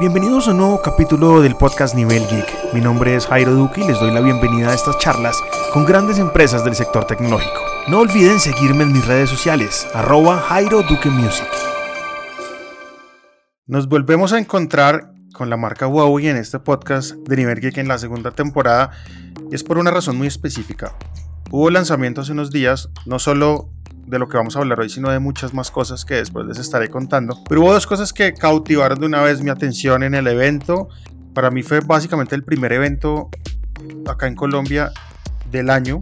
Bienvenidos a un nuevo capítulo del podcast Nivel Geek. Mi nombre es Jairo Duque y les doy la bienvenida a estas charlas con grandes empresas del sector tecnológico. No olviden seguirme en mis redes sociales, arroba Jairo Duque Music. Nos volvemos a encontrar con la marca Huawei en este podcast de Nivel Geek en la segunda temporada es por una razón muy específica. Hubo lanzamiento hace unos días, no solo de lo que vamos a hablar hoy, sino de muchas más cosas que después les estaré contando. Pero hubo dos cosas que cautivaron de una vez mi atención en el evento. Para mí fue básicamente el primer evento acá en Colombia del año,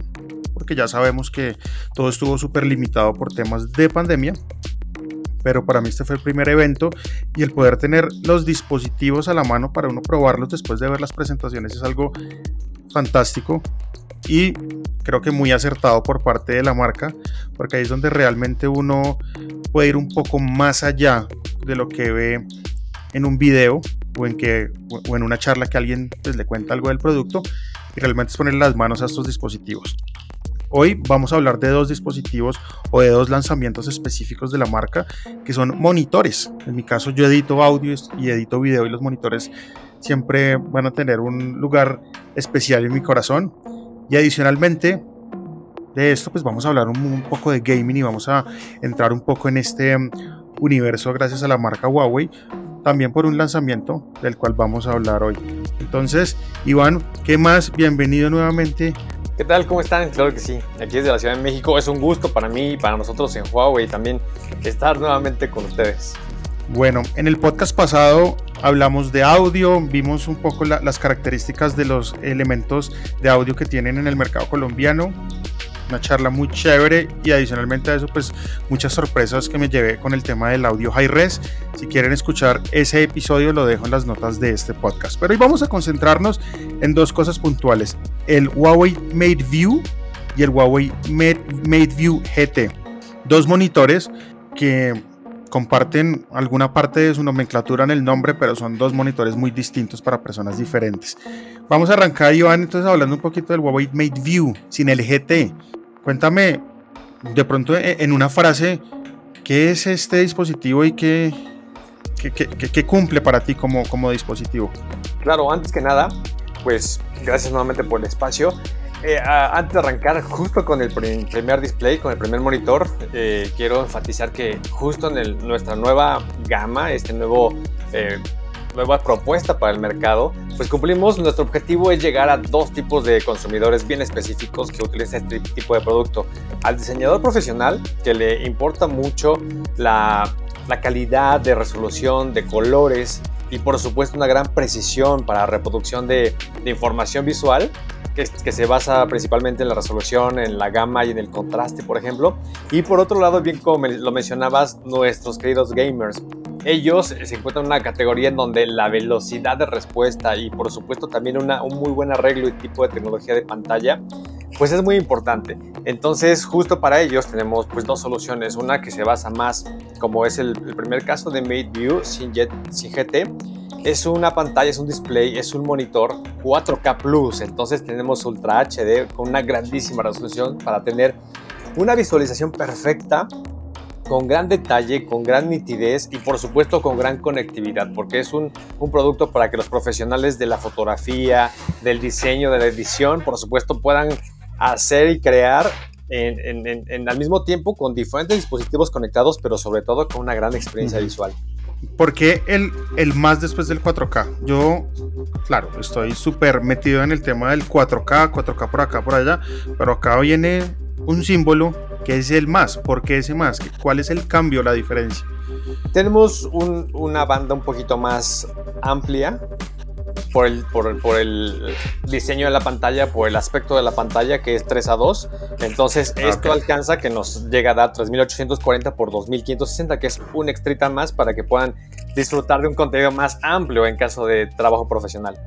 porque ya sabemos que todo estuvo súper limitado por temas de pandemia. Pero para mí este fue el primer evento y el poder tener los dispositivos a la mano para uno probarlos después de ver las presentaciones es algo fantástico y creo que muy acertado por parte de la marca, porque ahí es donde realmente uno puede ir un poco más allá de lo que ve en un video o en, que, o en una charla que alguien pues, le cuenta algo del producto y realmente es poner las manos a estos dispositivos. Hoy vamos a hablar de dos dispositivos o de dos lanzamientos específicos de la marca que son monitores. En mi caso yo edito audio y edito video y los monitores siempre van a tener un lugar especial en mi corazón. Y adicionalmente de esto, pues vamos a hablar un, poco de gaming y vamos a entrar un poco en este um, universo gracias a la marca Huawei, también por un lanzamiento del cual vamos a hablar hoy. Entonces, Iván, ¿qué más? Bienvenido nuevamente. ¿Qué tal? ¿Cómo están? Claro que sí. Aquí desde la Ciudad de México es un gusto para mí y para nosotros en Huawei también estar nuevamente con ustedes. Bueno, en el podcast pasado hablamos de audio, vimos un poco las características de los elementos de audio que tienen en el mercado colombiano. Una charla muy chévere y adicionalmente a eso, pues muchas sorpresas que me llevé con el tema del audio high res. Si quieren escuchar ese episodio, lo dejo en las notas de este podcast. Pero hoy vamos a concentrarnos en dos cosas puntuales: el Huawei Mate View y el Huawei Mate, Mate View GT. Dos monitores que comparten alguna parte de su nomenclatura en el nombre, pero son dos monitores muy distintos para personas diferentes. Vamos a arrancar, Iván, entonces hablando un poquito del Huawei Mate View sin el GT. Cuéntame de pronto e, en una frase, ¿qué es este dispositivo y qué, qué, qué, cumple para ti como, como dispositivo? Claro, antes que nada, pues gracias nuevamente por el espacio. Eh, antes de arrancar, justo con el primer display, con el primer monitor, eh, quiero enfatizar que justo en nuestra nueva gama, este nuevo eh, nueva propuesta para el mercado, pues cumplimos nuestro objetivo es llegar a dos tipos de consumidores bien específicos que utilizan este tipo de producto. Al diseñador profesional, que le importa mucho la, la calidad de resolución, de colores y por supuesto una gran precisión para reproducción de, de información visual que, se basa principalmente en la resolución, en la gama y en el contraste, por ejemplo. Y por otro lado, bien como lo mencionabas, nuestros queridos gamers. Ellos se encuentran en una categoría en donde la velocidad de respuesta y por supuesto también una, un muy buen arreglo y tipo de tecnología de pantalla pues es muy importante. Entonces, justo para ellos tenemos pues dos soluciones. Una que se basa más, como es el, primer caso de Mate View sin, sin GT, es una pantalla, es un display, es un monitor 4K Plus. Entonces tenemos Ultra HD con una grandísima resolución para tener una visualización perfecta con gran detalle, con gran nitidez y por supuesto con gran conectividad, porque es un, un, producto para que los profesionales de la fotografía, del diseño, de la edición, por supuesto puedan hacer y crear en, en, al mismo tiempo con diferentes dispositivos conectados, pero sobre todo con una gran experiencia visual. ¿Por qué el, el más después del 4K? Yo, claro, estoy súper metido en el tema del 4K, 4K por acá, por allá, pero acá viene un símbolo que es el más. ¿Por qué ese más? ¿Cuál es el cambio, la diferencia? Tenemos una banda un poquito más amplia por el, por, el diseño de la pantalla, por el aspecto de la pantalla que es 3 a 2. Entonces esto alcanza que nos llega a dar 3840 por 2560, que es un extrita más para que puedan disfrutar de un contenido más amplio en caso de trabajo profesional.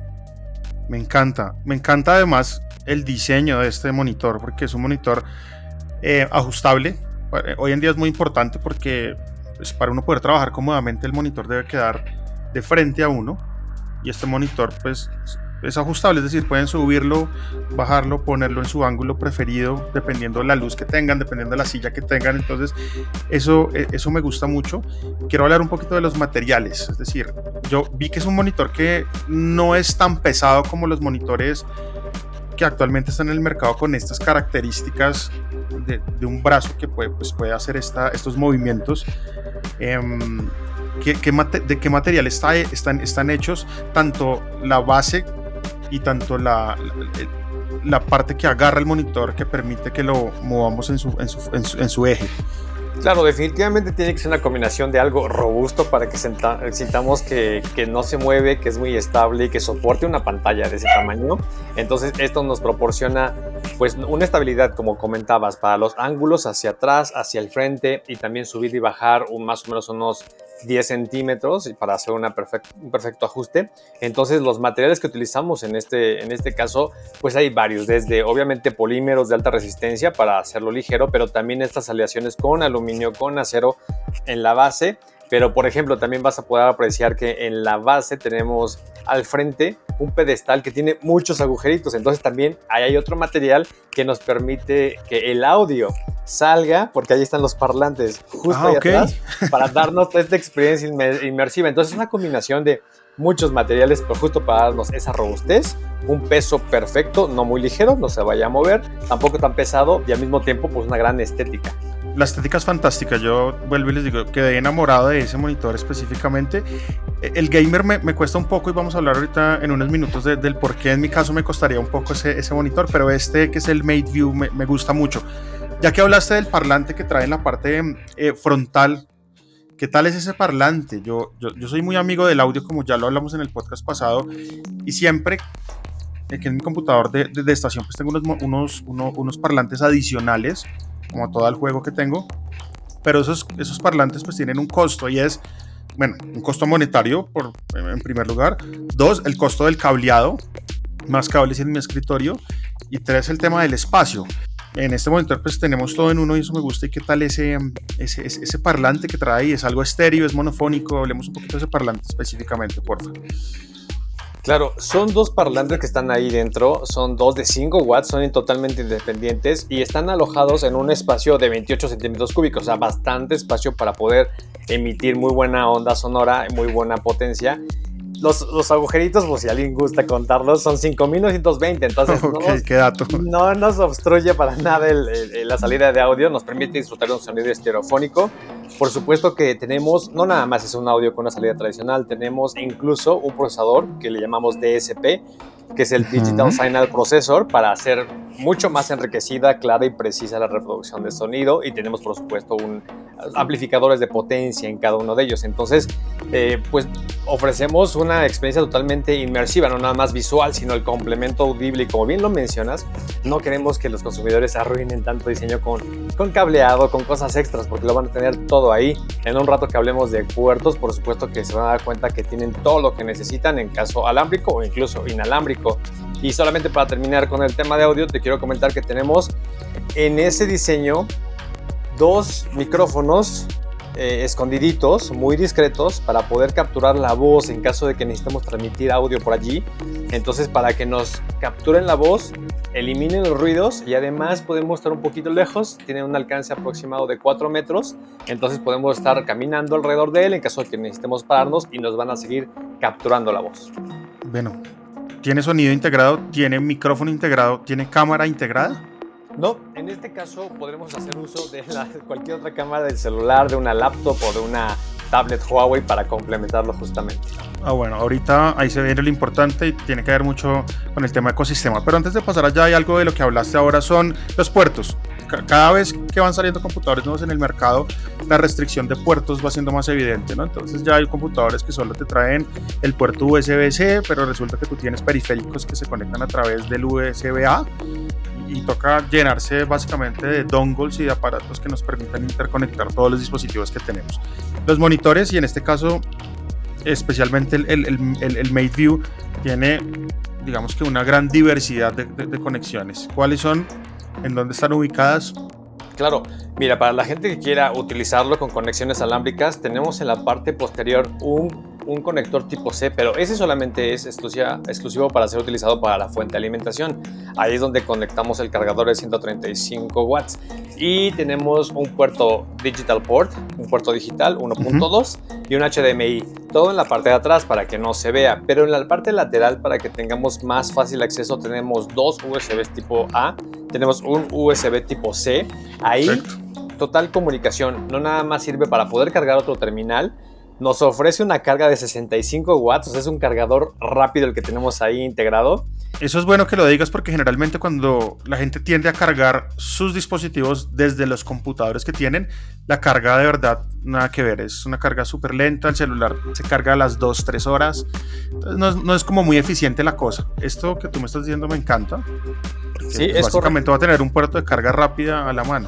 Me encanta, me encanta además el diseño de este monitor porque es un monitor eh, ajustable. Hoy en día es muy importante porque pues, para uno poder trabajar cómodamente el monitor debe quedar de frente a uno y este monitor pues es ajustable, es decir, pueden subirlo, bajarlo, ponerlo en su ángulo preferido, dependiendo de la luz que tengan, dependiendo de la silla que tengan. Entonces, eso, e, eso me gusta mucho. Quiero hablar un poquito de los materiales, es decir, yo vi que es un monitor que no es tan pesado como los monitores que actualmente están en el mercado con estas características de, un brazo que puede, pues puede hacer esta, estos movimientos. Em, ¿qué, de qué material está, están, están hechos tanto la base y tanto la, la, parte que agarra el monitor que permite que lo movamos en su, en su, en su eje? Claro, definitivamente tiene que ser una combinación de algo robusto para que sintamos que, que, no se mueve, que es muy estable y que soporte una pantalla de ese tamaño. Entonces esto nos proporciona pues una estabilidad, como comentabas, para los ángulos hacia atrás, hacia el frente y también subir y bajar un, más o menos unos 10 centímetros para hacer un perfecto ajuste. Entonces los materiales que utilizamos en este, en este caso, pues hay varios, desde obviamente polímeros de alta resistencia para hacerlo ligero, pero también estas aleaciones con aluminio, con acero en la base pero por ejemplo, también vas a poder apreciar que en la base tenemos al frente un pedestal que tiene muchos agujeritos. Entonces también ahí hay otro material que nos permite que el audio salga, porque ahí están los parlantes justo ah, ahí atrás, para darnos esta experiencia inmersiva. Entonces es una combinación de muchos materiales, pero justo para darnos esa robustez, un peso perfecto, no muy ligero, no se vaya a mover, tampoco tan pesado y al mismo tiempo pues una gran estética la estética es fantástica. Yo vuelvo y les digo, quedé enamorado de ese monitor específicamente. E, el gamer me, me cuesta un poco y vamos a hablar ahorita en unos minutos del por qué en mi caso me costaría un poco ese, ese monitor, pero este que es el Mate View me, me, gusta mucho. Ya que hablaste del parlante que trae en la parte eh, frontal, ¿qué tal es ese parlante? Yo, yo, soy muy amigo del audio, como ya lo hablamos en el podcast pasado, y siempre que en mi computador de, de, estación pues tengo unos, unos, unos parlantes adicionales como todo el juego que tengo. Pero esos, esos parlantes pues tienen un costo y es, bueno, un costo monetario por, en primer lugar. Dos, el costo del cableado, más cables en mi escritorio. Y tres, el tema del espacio. En este monitor pues tenemos todo en uno y eso me gusta. ¿Y qué tal ese, ese, ese parlante que trae? ¿Es algo estéreo? ¿Es monofónico? Hablemos un poquito de ese parlante específicamente, por favor. Claro, son dos parlantes que están ahí dentro, son dos de 5 watts, son totalmente independientes y están alojados en un espacio de 28 centímetros cúbicos, o sea, bastante espacio para poder emitir muy buena onda sonora, muy buena potencia los, agujeritos, pues si alguien gusta contarlos, son 5920. Entonces, no, nos, obstruye para nada la salida de audio, nos permite disfrutar de un sonido estereofónico. Por supuesto que tenemos, no nada más es un audio con una salida tradicional, tenemos incluso un procesador que le llamamos DSP, que es el Digital Signal Processor, para hacer mucho más enriquecida, clara y precisa la reproducción de sonido. Y tenemos, por supuesto, un, amplificadores de potencia en cada uno de ellos. Entonces, eh, pues ofrecemos una experiencia totalmente inmersiva, no nada más visual, sino el complemento audible. Y como bien lo mencionas, no queremos que los consumidores arruinen tanto diseño con, con cableado, con cosas extras, porque lo van a tener todo ahí. En un rato que hablemos de puertos, por supuesto que se van a dar cuenta que tienen todo lo que necesitan en caso alámbrico o incluso inalámbrico. Y solamente para terminar con el tema de audio, te quiero comentar que tenemos en ese diseño dos micrófonos eh, escondiditos, muy discretos, para poder capturar la voz en caso de que necesitemos transmitir audio por allí. Entonces, para que nos capturen la voz, eliminen los ruidos y además podemos estar un poquito lejos, tiene un alcance aproximado de 4 metros, entonces podemos estar caminando alrededor de él en caso de que necesitemos pararnos y nos van a seguir capturando la voz. Bueno, tiene sonido integrado, tiene micrófono integrado, tiene cámara integrada. No, en este caso podremos hacer uso de cualquier otra cámara del celular, de una laptop o de una tablet Huawei para complementarlo justamente. Ah, bueno, ahorita ahí se viene lo importante y tiene que ver mucho con el tema ecosistema. Pero antes de pasar allá, hay algo de lo que hablaste ahora, son los puertos. Cada vez que van saliendo computadores nuevos en el mercado, la restricción de puertos va siendo más evidente, ¿no? Entonces ya hay computadores que solo te traen el puerto USB-C, pero resulta que tú tienes periféricos que se conectan a través del USB-A y toca llenarse básicamente de dongles y de aparatos que nos permitan interconectar todos los dispositivos que tenemos. Los monitores y en este caso especialmente el, el, el, el tiene digamos que una gran diversidad de, de, conexiones. ¿Cuáles son? ¿En dónde están ubicadas? Claro, mira, para la gente que quiera utilizarlo con conexiones alámbricas, tenemos en la parte posterior un un conector tipo C, pero ese solamente es exclusivo para ser utilizado para la fuente de alimentación. Ahí es donde conectamos el cargador de 135 watts. Y tenemos un puerto digital port, un puerto digital 1.2 y un HDMI. Todo en la parte de atrás para que no se vea, pero en la parte lateral para que tengamos más fácil acceso tenemos dos USB tipo A, tenemos un USB tipo C. Ahí total comunicación, no nada más sirve para poder cargar otro terminal, nos ofrece una carga de 65 watts, o sea, es un cargador rápido el que tenemos ahí integrado. Eso es bueno que lo digas porque generalmente cuando la gente tiende a cargar sus dispositivos desde los computadores que tienen, la carga de verdad nada que ver, es una carga súper lenta, el celular se carga a las 2, 3 horas, entonces no es, como muy eficiente la cosa. Esto que tú me estás diciendo me encanta. Sí, pues, es básicamente va a tener un puerto de carga rápida a la mano.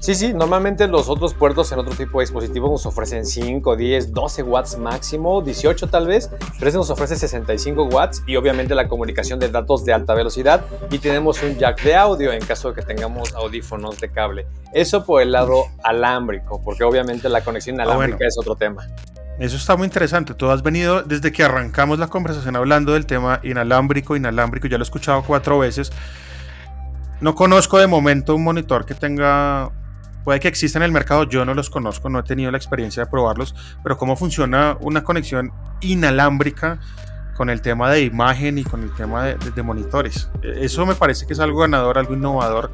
Sí, sí, normalmente los otros puertos en otro tipo de dispositivos nos ofrecen 5, 10, 12 watts máximo, 18 tal vez, pero este nos ofrece 65 watts y obviamente la comunicación de datos de alta velocidad y tenemos un jack de audio en caso de que tengamos audífonos de cable. Eso por el lado alámbrico, porque obviamente la conexión ah, alámbrica es otro tema. Eso está muy interesante. Tú has venido desde que arrancamos la conversación hablando del tema inalámbrico, inalámbrico, ya lo he escuchado cuatro veces. No conozco de momento un monitor que tenga Puede que exista en el mercado, yo no los conozco, no he tenido la experiencia de probarlos, pero cómo funciona una conexión inalámbrica con el tema de imagen y con el tema de, monitores. E, eso me parece que es algo ganador, algo innovador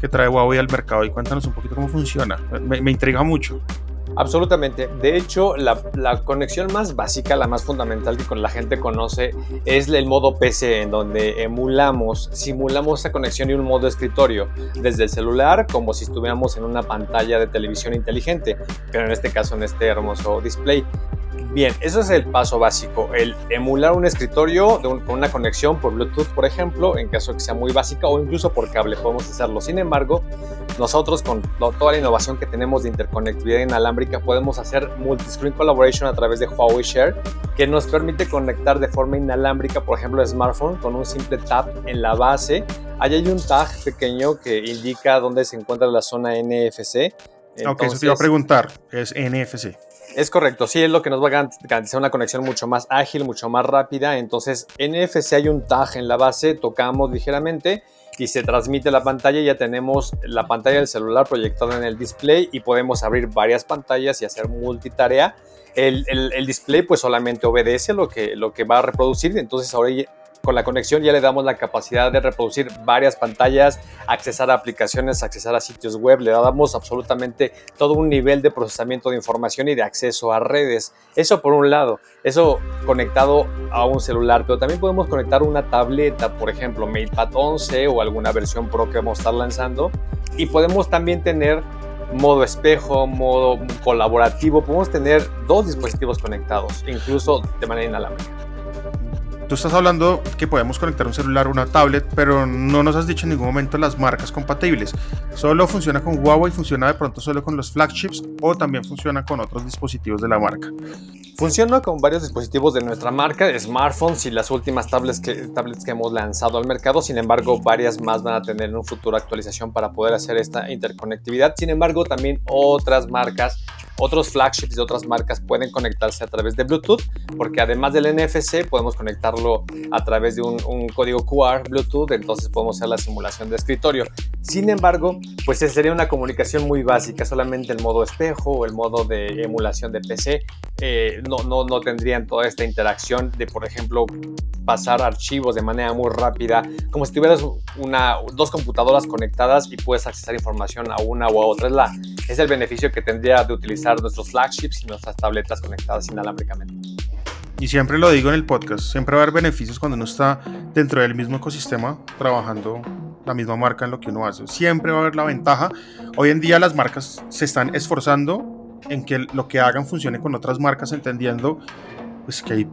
que trae Huawei al mercado y cuéntanos un poquito cómo funciona. Me, me intriga mucho. Absolutamente. De hecho, la, conexión más básica, la más fundamental que con la gente conoce es el modo PC, en donde emulamos, simulamos esa conexión y un modo escritorio desde el celular, como si estuviéramos en una pantalla de televisión inteligente, pero en este caso en este hermoso display. Bien, ese es el paso básico, el emular un escritorio con una conexión por Bluetooth, por ejemplo, en caso que sea muy básica o incluso por cable podemos hacerlo. Sin embargo, nosotros con toda la innovación que tenemos de interconectividad inalámbrica podemos hacer multi-screen collaboration a través de Huawei Share, que nos permite conectar de forma inalámbrica, por ejemplo, el smartphone con un simple tap en la base. Allí hay un tag pequeño que indica dónde se encuentra la zona NFC. ok, eso te iba a preguntar, es NFC. Es correcto, sí, es lo que nos va a garantizar una conexión mucho más ágil, mucho más rápida. Entonces, NFC hay un tag en la base, tocamos ligeramente y se transmite la pantalla. Ya tenemos la pantalla del celular proyectada en el display y podemos abrir varias pantallas y hacer multitarea. El, el, display pues solamente obedece lo que, lo que va a reproducir. Entonces ahora con la conexión ya le damos la capacidad de reproducir varias pantallas, accesar a aplicaciones, accesar a sitios web, le damos absolutamente todo un nivel de procesamiento de información y de acceso a redes. Eso por un lado, eso conectado a un celular, pero también podemos conectar una tableta, por ejemplo, MatePad 11 o alguna versión Pro que vamos a estar lanzando y podemos también tener modo espejo, modo colaborativo, podemos tener dos dispositivos conectados, incluso de manera inalámbrica. Tú estás hablando que podemos conectar un celular o una tablet, pero no nos has dicho en ningún momento las marcas compatibles. Solo funciona con Huawei, funciona de pronto solo con los flagships o también funciona con otros dispositivos de la marca. Funciona con varios dispositivos de nuestra marca, smartphones y las últimas tablets que, tablets que hemos lanzado al mercado. Sin embargo, varias más van a tener en un futuro actualización para poder hacer esta interconectividad. Sin embargo, también otras marcas otros flagships de otras marcas pueden conectarse a través de Bluetooth, porque además del NFC podemos conectarlo a través de un, código QR Bluetooth, entonces podemos hacer la simulación de escritorio. Sin embargo, pues sería una comunicación muy básica, solamente el modo espejo o el modo de emulación de PC eh, no, no, no tendrían toda esta interacción de, por ejemplo, pasar archivos de manera muy rápida, como si tuvieras una, dos computadoras conectadas y puedes acceder información a una o a otra. Es, la, es el beneficio que tendría de utilizar nuestros flagships y nuestras tabletas conectadas inalámbricamente. Y siempre lo digo en el podcast, siempre va a haber beneficios cuando uno está dentro del mismo ecosistema trabajando la misma marca en lo que uno hace. Siempre va a haber la ventaja. Hoy en día las marcas se están esforzando en que lo que hagan funcione con otras marcas, entendiendo pues, que hay,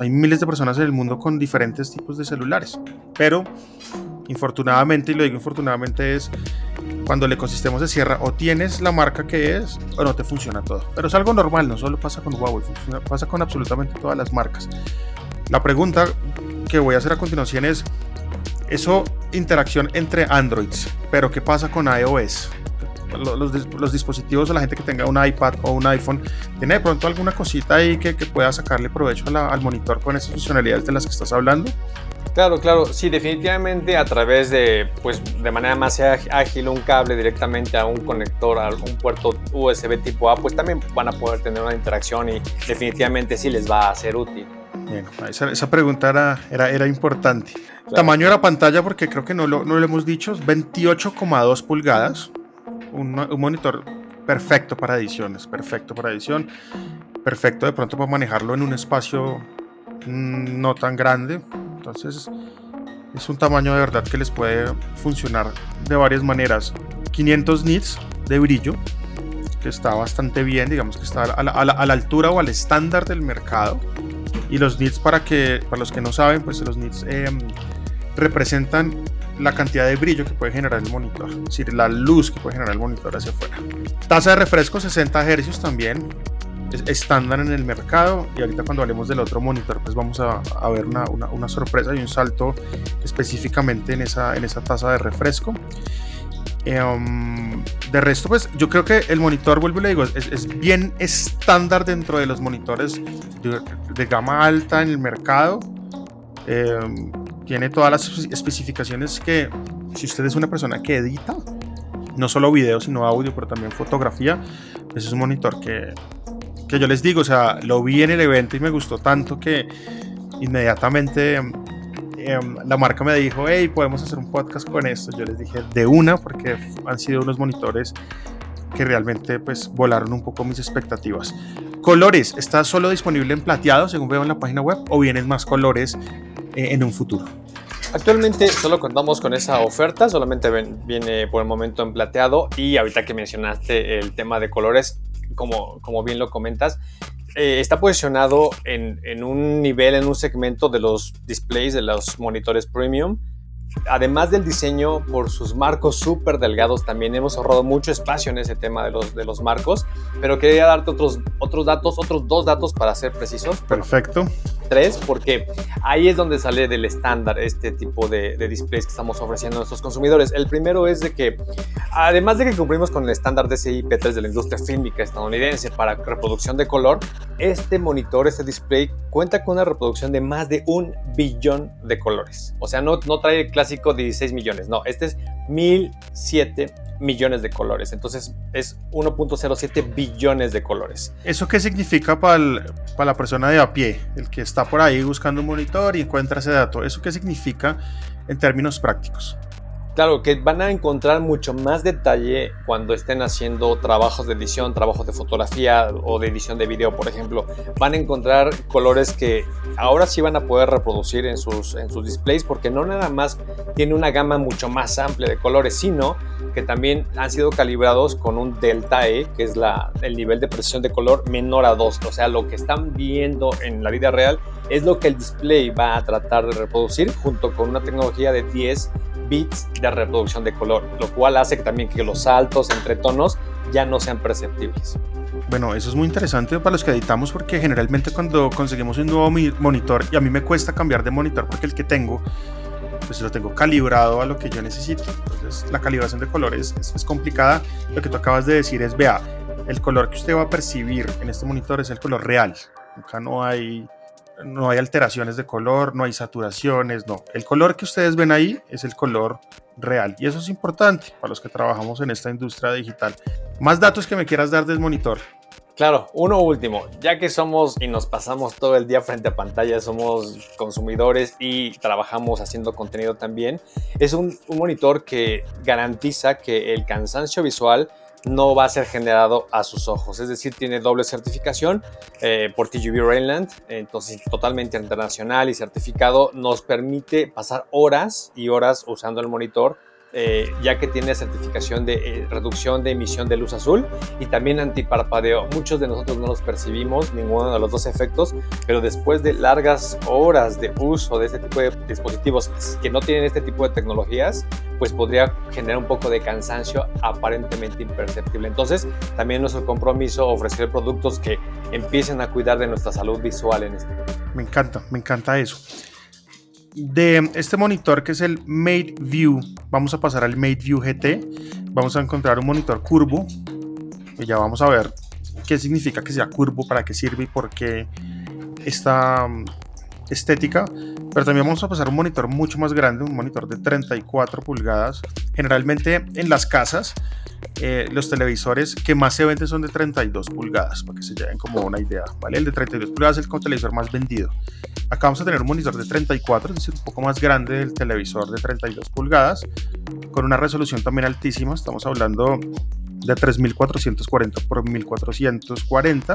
hay miles de personas en el mundo con diferentes tipos de celulares. Pero, infortunadamente, y lo digo infortunadamente, es cuando el ecosistema se cierra, o tienes la marca que es, o no te funciona todo. Pero es algo normal, no solo pasa con Huawei, pasa con absolutamente todas las marcas. La pregunta que voy a hacer a continuación es, eso interacción entre Androids, pero ¿qué pasa con iOS? Los, dispositivos o la gente que tenga un iPad o un iPhone, tiene de pronto alguna cosita ahí que, pueda sacarle provecho al monitor con esas funcionalidades de las que estás hablando. Claro, claro, sí, definitivamente a través de, pues, de manera más ágil, un cable directamente a un conector, a un puerto USB tipo A, pues también van a poder tener una interacción y definitivamente sí les va a ser útil. Bien, esa, pregunta era, era, era importante. Tamaño de la pantalla, porque creo que no lo, no lo hemos dicho, 28,2 pulgadas, un, monitor perfecto para ediciones, perfecto para edición, perfecto de pronto para manejarlo en un espacio mm, no tan grande, entonces es un tamaño de verdad que les puede funcionar de varias maneras. 500 nits de brillo, que está bastante bien, digamos que está a la, altura o al estándar del mercado. Y los nits, para, que, para los que no saben, pues los nits em, representan la cantidad de brillo que puede generar el monitor, es decir, la luz que puede generar el monitor hacia afuera. Tasa de refresco 60 Hz también, estándar en el mercado y ahorita cuando hablemos del otro monitor pues vamos a, ver una, una, sorpresa y un salto específicamente en esa, en esa tasa de refresco. Em, de resto pues yo creo que el monitor, vuelvo y le digo, es, bien estándar dentro de los monitores de, gama alta en el mercado. Em, tiene todas las especificaciones que si usted es una persona que edita, no solo video, sino audio, pero también fotografía, pues es un monitor que que yo les digo, o sea, lo vi en el evento y me gustó tanto que inmediatamente em, la marca me dijo, hey, podemos hacer un podcast con esto. Yo les dije de una porque han sido unos monitores que realmente pues volaron un poco mis expectativas. Colores, ¿está solo disponible en plateado según veo en la página web o vienen más colores en un futuro? Actualmente solo contamos con esa oferta, solamente viene por el momento en plateado y ahorita que mencionaste el tema de colores, como, como bien lo comentas, eh, está posicionado en, en, un nivel, en un segmento de los displays, de los monitores premium, además del diseño, por sus marcos súper delgados, también hemos ahorrado mucho espacio en ese tema de los, de los marcos, pero quería darte otros, otros datos, otros dos datos para ser precisos. Perfecto. Tres, porque ahí es donde sale del estándar este tipo de, displays que estamos ofreciendo a nuestros consumidores. El primero es de que, además de que cumplimos con el estándar DCI P3 de la industria fílmica estadounidense para reproducción de color, este monitor, este display, cuenta con una reproducción de más de un billón de colores. O sea, no, no trae clásico 16 millones, no, este es 1007 millones de colores. Entonces es 1.07 billones de colores. ¿Eso qué significa para, para la persona de a pie, el que está por ahí buscando un monitor y encuentra ese dato? ¿Eso qué significa en términos prácticos? Claro, que van a encontrar mucho más detalle cuando estén haciendo trabajos de edición, trabajos de fotografía o de edición de video, por ejemplo. Van a encontrar colores que ahora sí van a poder reproducir en sus, en sus displays porque no nada más tiene una gama mucho más amplia de colores, sino que también han sido calibrados con un delta E, que es el nivel de precisión de color menor a 2. O sea, lo que están viendo en la vida real es lo que el display va a tratar de reproducir junto con una tecnología de 10 bits de reproducción de color, lo cual hace también que los saltos entre tonos ya no sean perceptibles. Bueno, eso es muy interesante para los que editamos porque generalmente cuando conseguimos un nuevo monitor y a mí me cuesta cambiar de monitor porque el que tengo pues lo tengo calibrado a lo que yo necesito. Entonces la calibración de colores es, es, complicada. Lo que tú acabas de decir es, vea, el color que usted va a percibir en este monitor es el color real. Acá no hay no hay alteraciones de color, no hay saturaciones, no. El color que ustedes ven ahí es el color real y eso es importante para los que trabajamos en esta industria digital. Más datos que me quieras dar del monitor. Claro, uno último, ya que somos y nos pasamos todo el día frente a pantalla, somos consumidores y trabajamos haciendo contenido también, es un, un monitor que garantiza que el cansancio visual no va a ser generado a sus ojos. Es decir, tiene doble certificación eh, por TGV Rainland, entonces totalmente internacional y certificado. Nos permite pasar horas y horas usando el monitor eh, ya que tiene certificación de eh, reducción de emisión de luz azul y también antiparpadeo. Muchos de nosotros no los percibimos, ninguno de los dos efectos, pero después de largas horas de uso de este tipo de dispositivos que no tienen este tipo de tecnologías, pues podría generar un poco de cansancio aparentemente imperceptible. Entonces, también nuestro compromiso ofrecer productos que empiecen a cuidar de nuestra salud visual en este Me encanta, me encanta eso. De este monitor que es el Mate View, vamos a pasar al Mate View GT. Vamos a encontrar un monitor curvo. Y ya vamos a ver qué significa que sea curvo, para qué sirve y por qué esta mm, estética. Pero también vamos a pasar un monitor mucho más grande, un monitor de 34 pulgadas. Generalmente en las casas eh, los televisores que más se venden son de 32 pulgadas, para que se lleven como una idea, ¿vale? El de 32 pulgadas es el televisor más vendido. Acá vamos a tener un monitor de 34, es decir, un poco más grande del televisor de 32 pulgadas, con una resolución también altísima, estamos hablando de 3440 por 1440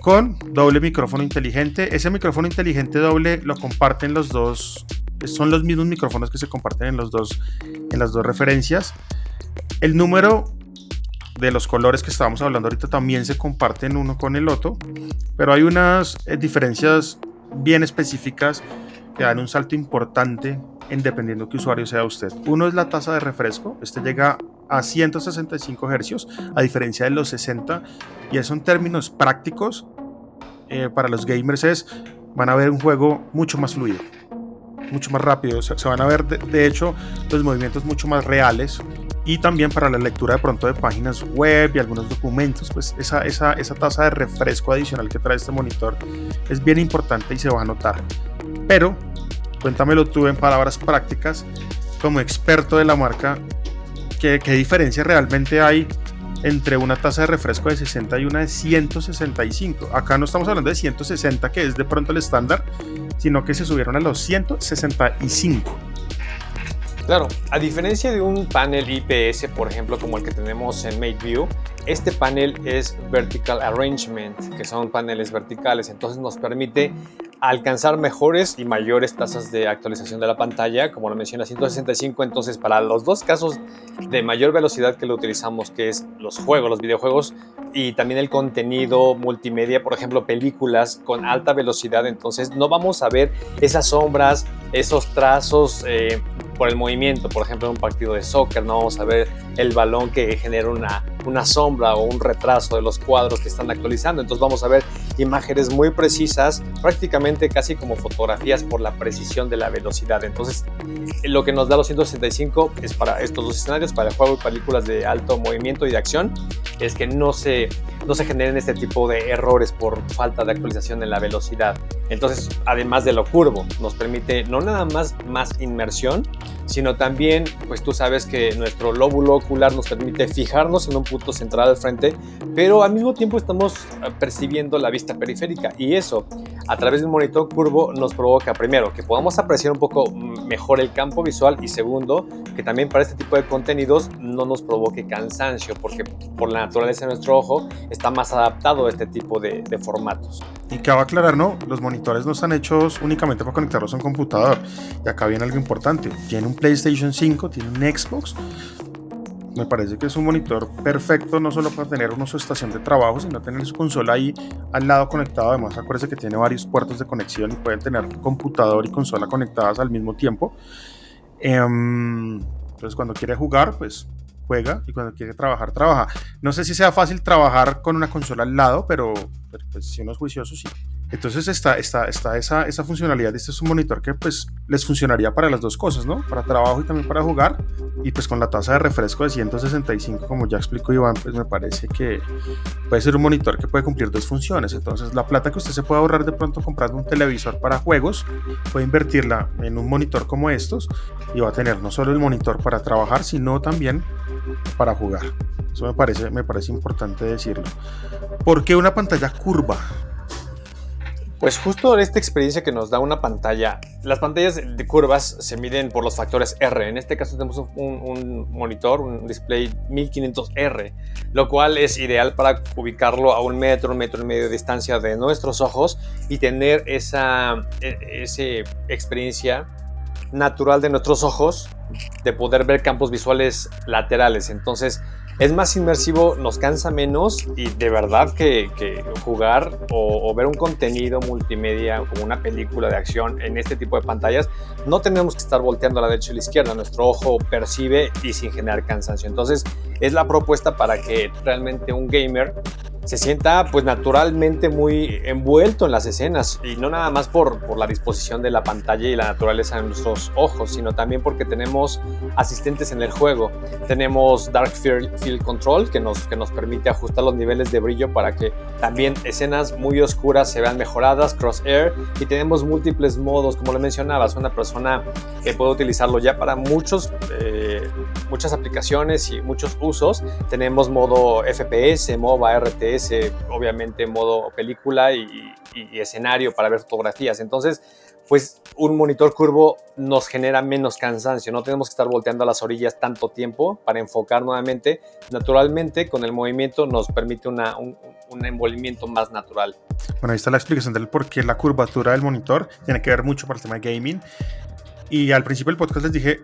con doble micrófono inteligente. Ese micrófono inteligente doble lo comparten los dos, son los mismos micrófonos que se comparten en, los dos, en las dos referencias. El número de los colores que estábamos hablando ahorita también se comparten uno con el otro, pero hay unas eh, diferencias bien específicas que dan un salto importante en dependiendo qué usuario sea usted. Uno es la tasa de refresco, este llega a 165 Hz, a diferencia de los 60, y eso en términos prácticos eh, para los gamers es, van a ver un juego mucho más fluido, mucho más rápido, se, van a ver de, hecho los movimientos mucho más reales y también para la lectura de pronto de páginas web y algunos documentos, pues esa, esa, esa tasa de refresco adicional que trae este monitor es bien importante y se va a notar. Pero, cuéntamelo tú en palabras prácticas, como experto de la marca, ¿qué, qué diferencia realmente hay entre una tasa de refresco de 60 y una de 165? Acá no estamos hablando de 160, que es de pronto el estándar, sino que se subieron a los 165. Claro, a diferencia de un panel IPS, por ejemplo, como el que tenemos en MateView, este panel es Vertical Arrangement, que son paneles verticales, entonces nos permite alcanzar mejores y mayores tasas de actualización de la pantalla, como lo menciona 165, entonces para los dos casos de mayor velocidad que lo utilizamos, que es los juegos, los videojuegos y también el contenido multimedia, por ejemplo, películas con alta velocidad, entonces no vamos a ver esas sombras, esos trazos eh, por el movimiento, por ejemplo, en un partido de soccer, no vamos a ver el balón que genera una, una sombra o un retraso de los cuadros que están actualizando. Entonces vamos a ver imágenes muy precisas, prácticamente casi como fotografías por la precisión de la velocidad. Entonces lo que nos da los 165 es para estos dos escenarios, para el juego y películas de alto movimiento y de acción, es que no se, no se generen este tipo de errores por falta de actualización en la velocidad. Entonces, además de lo curvo, nos permite no nada más más inmersión, sino también, pues tú sabes que nuestro lóbulo ocular nos permite fijarnos en un punto central al frente, pero al mismo tiempo estamos eh, percibiendo la vista periférica y eso a través de un monitor curvo nos provoca primero que podamos apreciar un poco mejor el campo visual y segundo que también para este tipo de contenidos no nos provoque cansancio porque por la naturaleza de nuestro ojo está más adaptado a este tipo de, de formatos. Y cabe aclarar, ¿no? Los monitores no están hechos únicamente para conectarlos a un computador. Y acá viene algo importante. Tiene un PlayStation 5, tiene un Xbox. Me parece que es un monitor perfecto no solo para tener una su estación de trabajo, sino tener su consola ahí al lado conectado. Además, acuérdense que tiene varios puertos de conexión y pueden tener computador y consola conectadas al mismo tiempo. Em, entonces, cuando quiere jugar, pues juega y cuando quiere trabajar, trabaja. No sé si sea fácil trabajar con una consola al lado, pero, pues, si uno es juicioso, sí. Entonces está, está, está esa, esa funcionalidad. Este es un monitor que pues les funcionaría para las dos cosas, ¿no? Para trabajo y también para jugar. Y pues con la tasa de refresco de 165, como ya explicó Iván, pues me parece que puede ser un monitor que puede cumplir dos funciones. Entonces la plata que usted se puede ahorrar de pronto comprando un televisor para juegos, puede invertirla en un monitor como estos y va a tener no solo el monitor para trabajar, sino también para jugar. Eso me parece, me parece importante decirlo. ¿Por qué una pantalla curva? Pues justo esta experiencia que nos da una pantalla, las pantallas de curvas se miden por los factores R. En este caso tenemos un, monitor, un display 1500R, lo cual es ideal para ubicarlo a un metro, un metro y medio de distancia de nuestros ojos y tener esa, e, esa experiencia natural de nuestros ojos de poder ver campos visuales laterales. Entonces, es más inmersivo, nos cansa menos y de verdad que, jugar o, ver un contenido multimedia como una película de acción en este tipo de pantallas, no tenemos que estar volteando a la derecha y a la izquierda, nuestro ojo percibe y sin generar cansancio. Entonces es la propuesta para que realmente un gamer se sienta pues naturalmente muy envuelto en las escenas y no nada más por, por la disposición de la pantalla y la naturaleza de nuestros ojos, sino también porque tenemos asistentes en el juego. Tenemos Dark Field Control que nos, que nos permite ajustar los niveles de brillo para que también escenas muy oscuras se vean mejoradas, crosshair y tenemos múltiples modos, como le mencionabas, una persona que puede utilizarlo ya para muchos, eh, muchas aplicaciones y muchos usos. Tenemos modo FPS, MOBA, RTS, obviamente modo película y, escenario para ver fotografías. Entonces, pues un monitor curvo nos genera menos cansancio, no tenemos que estar volteando a las orillas tanto tiempo para enfocar nuevamente. Naturalmente, con el movimiento nos permite un, un, envolvimiento más natural. Bueno, ahí está la explicación del por qué la curvatura del monitor tiene que ver mucho para el tema de gaming. Y al principio del podcast les dije,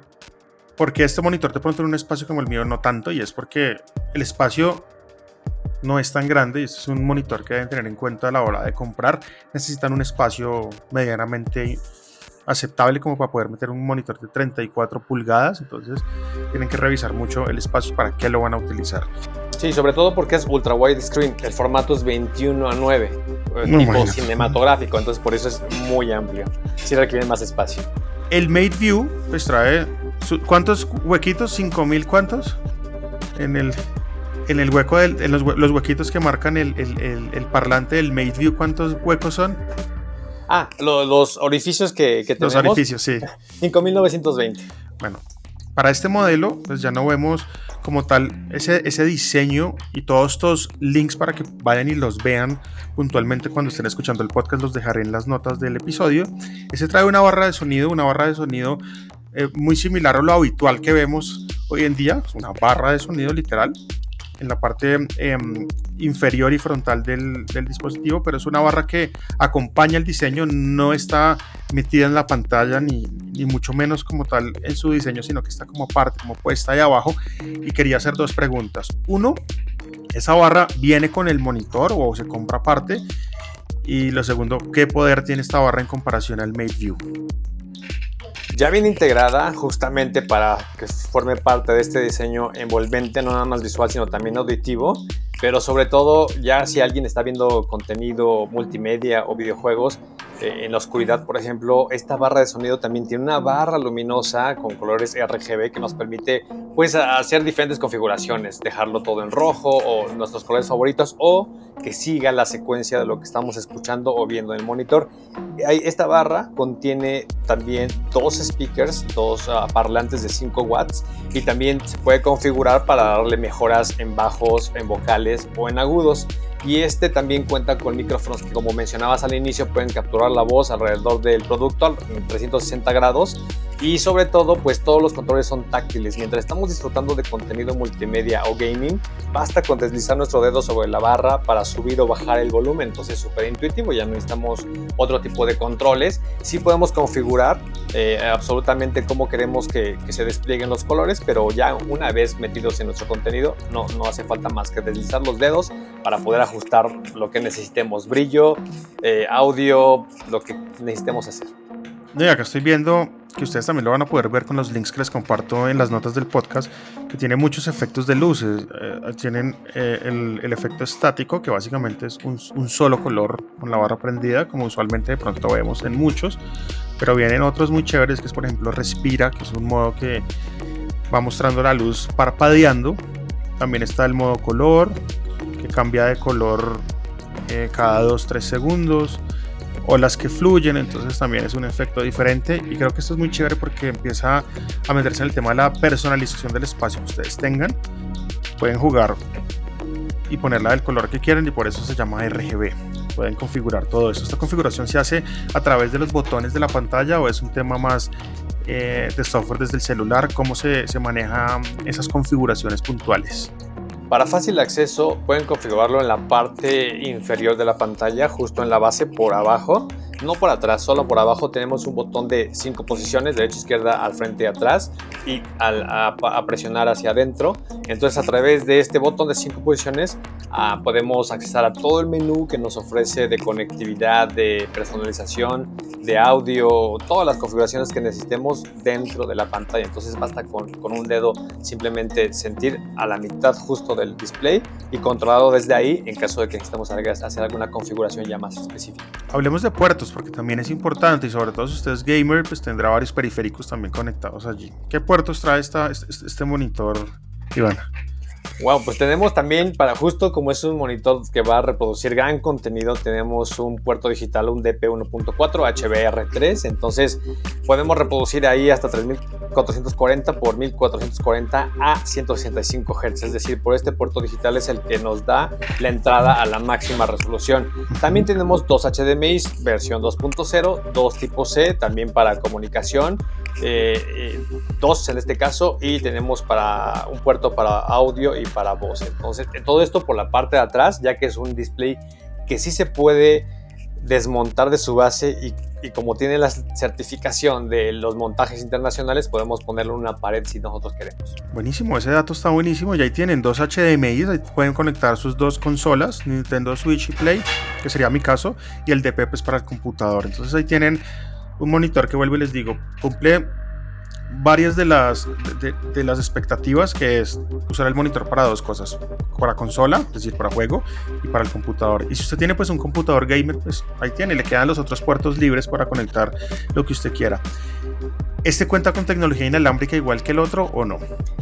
¿por qué este monitor de pronto en un espacio como el mío no tanto? Y es porque el espacio no es tan grande y este es un monitor que deben tener en cuenta a la hora de comprar. Necesitan un espacio medianamente aceptable como para poder meter un monitor de 34 pulgadas, entonces tienen que revisar mucho el espacio para qué lo van a utilizar. Sí, sobre todo porque es ultra wide screen, el formato es 21 a 9, eh, tipo cinematográfico, entonces por eso es muy amplio, sí requiere más espacio. El Mate View pues trae, ¿cuántos huequitos? ¿5000 cuántos? En el, en el hueco, del, en los, huequitos que marcan el, parlante del Mate View, ¿cuántos huecos son? Ah, los orificios que, que, tenemos. Los orificios, sí. 5920. Bueno, para este modelo, pues ya no vemos como tal ese, ese diseño y todos estos links para que vayan y los vean puntualmente cuando estén escuchando el podcast, los dejaré en las notas del episodio. Ese trae una barra de sonido, una barra de sonido eh, muy similar a lo habitual que vemos hoy en día, una barra de sonido literal, en la parte em, inferior y frontal del, dispositivo, pero es una barra que acompaña el diseño, no está metida en la pantalla ni, ni, mucho menos como tal en su diseño, sino que está como parte, como puesta ahí abajo. Y quería hacer dos preguntas. Uno, ¿esa barra viene con el monitor o se compra aparte? Y lo segundo, ¿qué poder tiene esta barra en comparación al Mate View? Ya bien integrada justamente para que forme parte de este diseño envolvente, no nada más visual, sino también auditivo, pero sobre todo ya si alguien está viendo contenido multimedia o videojuegos, en la oscuridad, por ejemplo, esta barra de sonido también tiene una barra luminosa con colores RGB que nos permite pues hacer diferentes configuraciones, dejarlo todo en rojo o nuestros colores favoritos o que siga la secuencia de lo que estamos escuchando o viendo en el monitor. Esta barra contiene también dos speakers, dos ah, parlantes de 5 watts y también se puede configurar para darle mejoras en bajos, en vocales o en agudos y este también cuenta con micrófonos que como mencionabas al inicio pueden capturar la voz alrededor del producto en 360 grados. Y sobre todo pues todos los controles son táctiles. Mientras estamos disfrutando de contenido multimedia o gaming basta con deslizar nuestro dedo sobre la barra para subir o bajar el volumen. Entonces es súper intuitivo ya no necesitamos otro tipo de controles. Sí podemos configurar eh, absolutamente cómo queremos que, se desplieguen los colores pero ya una vez metidos en nuestro contenido no, no hace falta más que deslizar los dedos para poder ajustar lo que necesitemos brillo eh, audio lo que necesitemos hacer y acá estoy viendo que ustedes también lo van a poder ver con los links que les comparto en las notas del podcast, que tiene muchos efectos de luces. Eh, tienen eh, el, efecto estático, que básicamente es un, solo color con la barra prendida, como usualmente de pronto vemos en muchos, pero vienen otros muy chéveres, que es por ejemplo Respira, que es un modo que va mostrando la luz parpadeando. También está el modo color, que cambia de color eh, cada 2-3 segundos o las que fluyen, entonces también es un efecto diferente y creo que esto es muy chévere porque empieza a meterse en el tema de la personalización del espacio que ustedes tengan. Pueden jugar y ponerla del color que quieran y por eso se llama RGB. Pueden configurar todo eso. Esta configuración se hace a través de los botones de la pantalla o es un tema más eh, de software desde el celular, cómo se, se manejan esas configuraciones puntuales. Para fácil acceso pueden configurarlo en la parte inferior de la pantalla, justo en la base por abajo. No por atrás, solo por abajo tenemos un botón de cinco posiciones, derecha, izquierda, al frente atrás, y al, a, presionar hacia adentro. Entonces a través de este botón de cinco posiciones ah, podemos accesar a todo el menú que nos ofrece de conectividad, de personalización, de audio, todas las configuraciones que necesitemos dentro de la pantalla. Entonces basta con, con un dedo simplemente sentir a la mitad justo del display y controlado desde ahí en caso de que necesitemos hacer alguna configuración ya más específica. Hablemos de puertos porque también es importante y sobre todo si usted es gamer pues tendrá varios periféricos también conectados allí. ¿Qué puertos trae esta, este, este monitor, Ivana? Wow, pues tenemos también para justo como es un monitor que va a reproducir gran contenido, tenemos un puerto digital, un DP 1.4 HBR3, entonces podemos reproducir ahí hasta 3440 por 1440 a 165 Hz, es decir, por este puerto digital es el que nos da la entrada a la máxima resolución. También tenemos dos HDMI versión 2.0, dos tipo C, también para comunicación, eh, eh, dos en este caso, y tenemos para un puerto para audio y para voz. Entonces, todo esto por la parte de atrás, ya que es un display que sí se puede desmontar de su base y, como tiene la certificación de los montajes internacionales, podemos ponerlo en una pared si nosotros queremos. Buenísimo, ese dato está buenísimo. Y ahí tienen dos HDMI, ahí pueden conectar sus dos consolas, Nintendo Switch y Play, que sería mi caso, y el DP pues para el computador. Entonces ahí tienen un monitor que vuelvo y les digo, cumple varias de las, de, las expectativas, que es usar el monitor para dos cosas, para consola, es decir, para juego, y para el computador. Y si usted tiene pues un computador gamer, pues ahí tiene, le quedan los otros puertos libres para conectar lo que usted quiera. ¿Este cuenta con tecnología inalámbrica igual que el otro o no?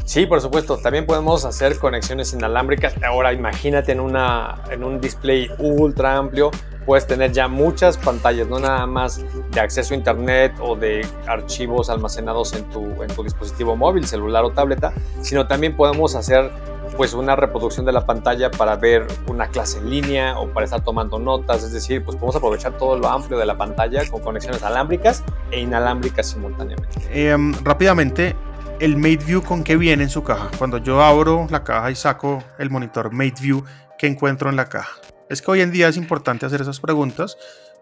Sí, por supuesto. También podemos hacer conexiones inalámbricas. Ahora imagínate en, una, en un display ultra amplio puedes tener ya muchas pantallas, no nada más de acceso a internet o de archivos almacenados en tu, en tu dispositivo móvil, celular o tableta, sino también podemos hacer pues una reproducción de la pantalla para ver una clase en línea o para estar tomando notas, es decir, pues podemos aprovechar todo lo amplio de la pantalla con conexiones alámbricas e inalámbricas simultáneamente. Em, rápidamente, el MateView con qué viene en su caja. Cuando yo abro la caja y saco el monitor MateView, ¿qué encuentro en la caja? Es que hoy en día es importante hacer esas preguntas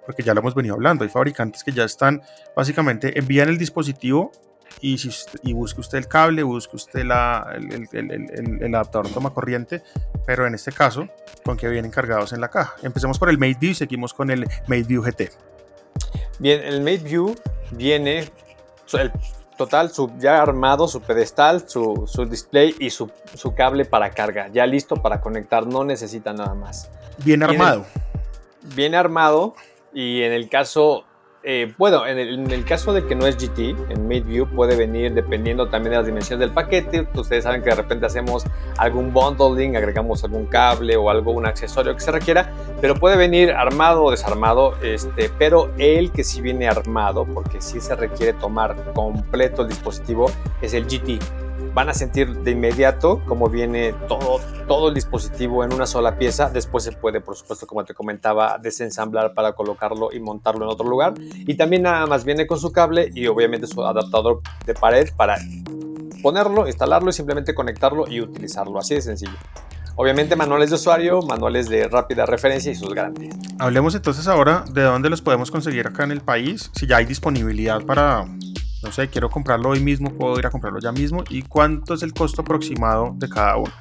porque ya lo hemos venido hablando. Hay fabricantes que ya están, básicamente, envían el dispositivo y, si usted el cable, busque usted el, el, el, adaptador toma corriente, pero en este caso, con que vienen cargados en la caja. Empecemos por el MateView y seguimos con el MateView GT. Bien, el MateView viene, el total, ya armado, su pedestal, su, su display y su, su, cable para carga, ya listo para conectar, no necesita nada más. Bien armado. Bien armado y en el caso eh, bueno, en el, caso de que no es GT, en MateView puede venir dependiendo también de las dimensiones del paquete. Ustedes saben que de repente hacemos algún bundling, agregamos algún cable o algo, un accesorio que se requiera, pero puede venir armado o desarmado. Este, pero el que sí viene armado, porque sí se requiere tomar completo el dispositivo, es el GT van a sentir de inmediato cómo viene todo, todo el dispositivo en una sola pieza. Después se puede, por supuesto, como te comentaba, desensamblar para colocarlo y montarlo en otro lugar. Y también nada más viene con su cable y obviamente su adaptador de pared para ponerlo, instalarlo y simplemente conectarlo y utilizarlo. Así de sencillo. Obviamente manuales de usuario, manuales de rápida referencia y sus garantías. Hablemos entonces ahora de dónde los podemos conseguir acá en el país, si ya hay disponibilidad para no sé, quiero comprarlo hoy mismo, puedo ir a comprarlo ya mismo y cuánto es el costo aproximado de cada uno.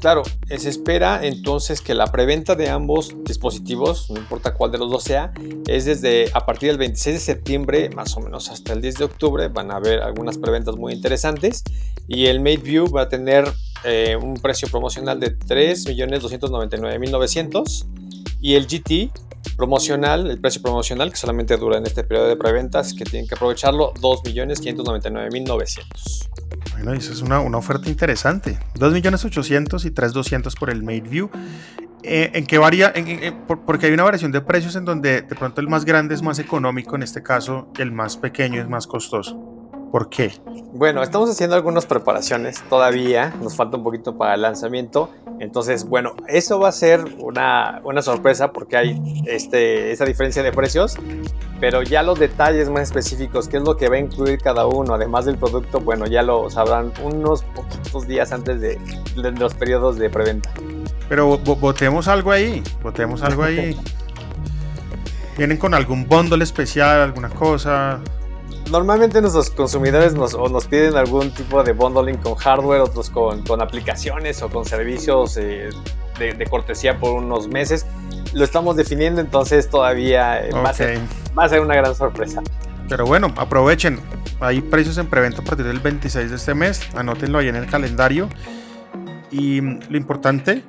Claro, se espera entonces que la preventa de ambos dispositivos, no importa cuál de los dos sea, es desde a partir del 26 de septiembre más o menos hasta el 10 de octubre. Van a haber algunas preventas muy interesantes y el MateView va a tener eh, un precio promocional de 3.299.900 y el GT promocional, el precio promocional que solamente dura en este periodo de preventas, que tienen que aprovecharlo, 2.599.900. Bueno, esa es una, una oferta interesante. 2.800.000 y 3.200 por el Made View. Eh, ¿En qué varía? porque hay una variación de precios en donde de pronto el más grande es más económico, en este caso el más pequeño es más costoso. ¿Por qué? Bueno, estamos haciendo algunas preparaciones todavía, nos falta un poquito para el lanzamiento. Entonces, bueno, eso va a ser una, una sorpresa porque hay este, esa diferencia de precios, pero ya los detalles más específicos, qué es lo que va a incluir cada uno, además del producto, bueno, ya lo sabrán unos poquitos días antes de, de los periodos de preventa. Pero votemos algo ahí, votemos algo ahí. ¿Vienen con algún bundle especial, alguna cosa? Normalmente nuestros consumidores nos, o nos piden algún tipo de bundling con hardware, otros con, con aplicaciones o con servicios eh, de, de, cortesía por unos meses. Lo estamos definiendo, entonces todavía okay. va, a ser, va a ser una gran sorpresa. Pero bueno, aprovechen. Hay precios en preventa a partir del 26 de este mes. Anótenlo ahí en el calendario. Y lo importante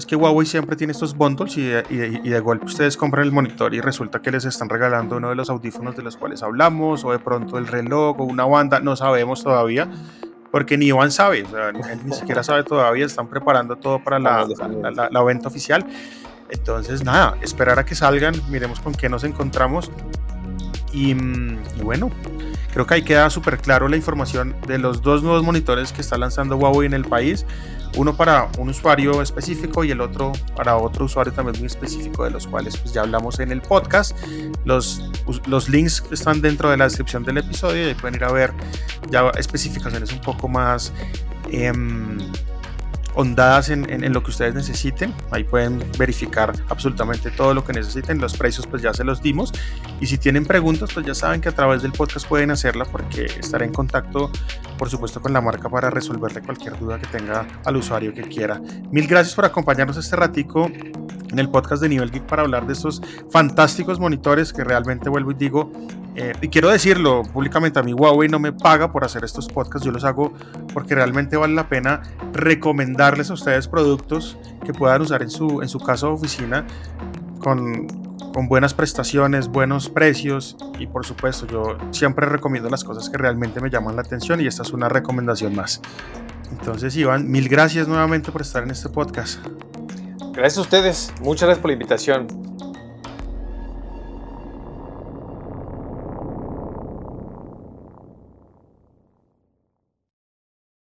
es que Huawei siempre tiene estos bundles y y, y de, golpe ustedes compran el monitor y resulta que les están regalando uno de los audífonos de los cuales hablamos o de pronto el reloj o una banda, no sabemos todavía porque ni Iván sabe, o sea, él ni siquiera sabe todavía, están preparando todo para la, la, la, la venta oficial. Entonces, nada, esperar a que salgan, miremos con qué nos encontramos y, y bueno, creo que ahí queda súper claro la información de los dos nuevos monitores que está lanzando Huawei en el país. Uno para un usuario específico y el otro para otro usuario también muy específico, de los cuales pues ya hablamos en el podcast. Los, los links están dentro de la descripción del episodio y pueden ir a ver ya especificaciones un poco más... Eh, ondadas en, lo que ustedes necesiten. Ahí pueden verificar absolutamente todo lo que necesiten. Los precios pues ya se los dimos. Y si tienen preguntas pues ya saben que a través del podcast pueden hacerla porque estaré en contacto por supuesto con la marca para resolverle cualquier duda que tenga al usuario que quiera. Mil gracias por acompañarnos este ratico en el podcast de Nivel Geek para hablar de estos fantásticos monitores que realmente vuelvo y digo, eh, y quiero decirlo públicamente, a mí Huawei no me paga por hacer estos podcasts, yo los hago porque realmente vale la pena recomendarles a ustedes productos que puedan usar en su, en su casa o oficina con, con buenas prestaciones, buenos precios y por supuesto yo siempre recomiendo las cosas que realmente me llaman la atención y esta es una recomendación más. Entonces Iván, mil gracias nuevamente por estar en este podcast. Gracias a ustedes, muchas gracias por la invitación.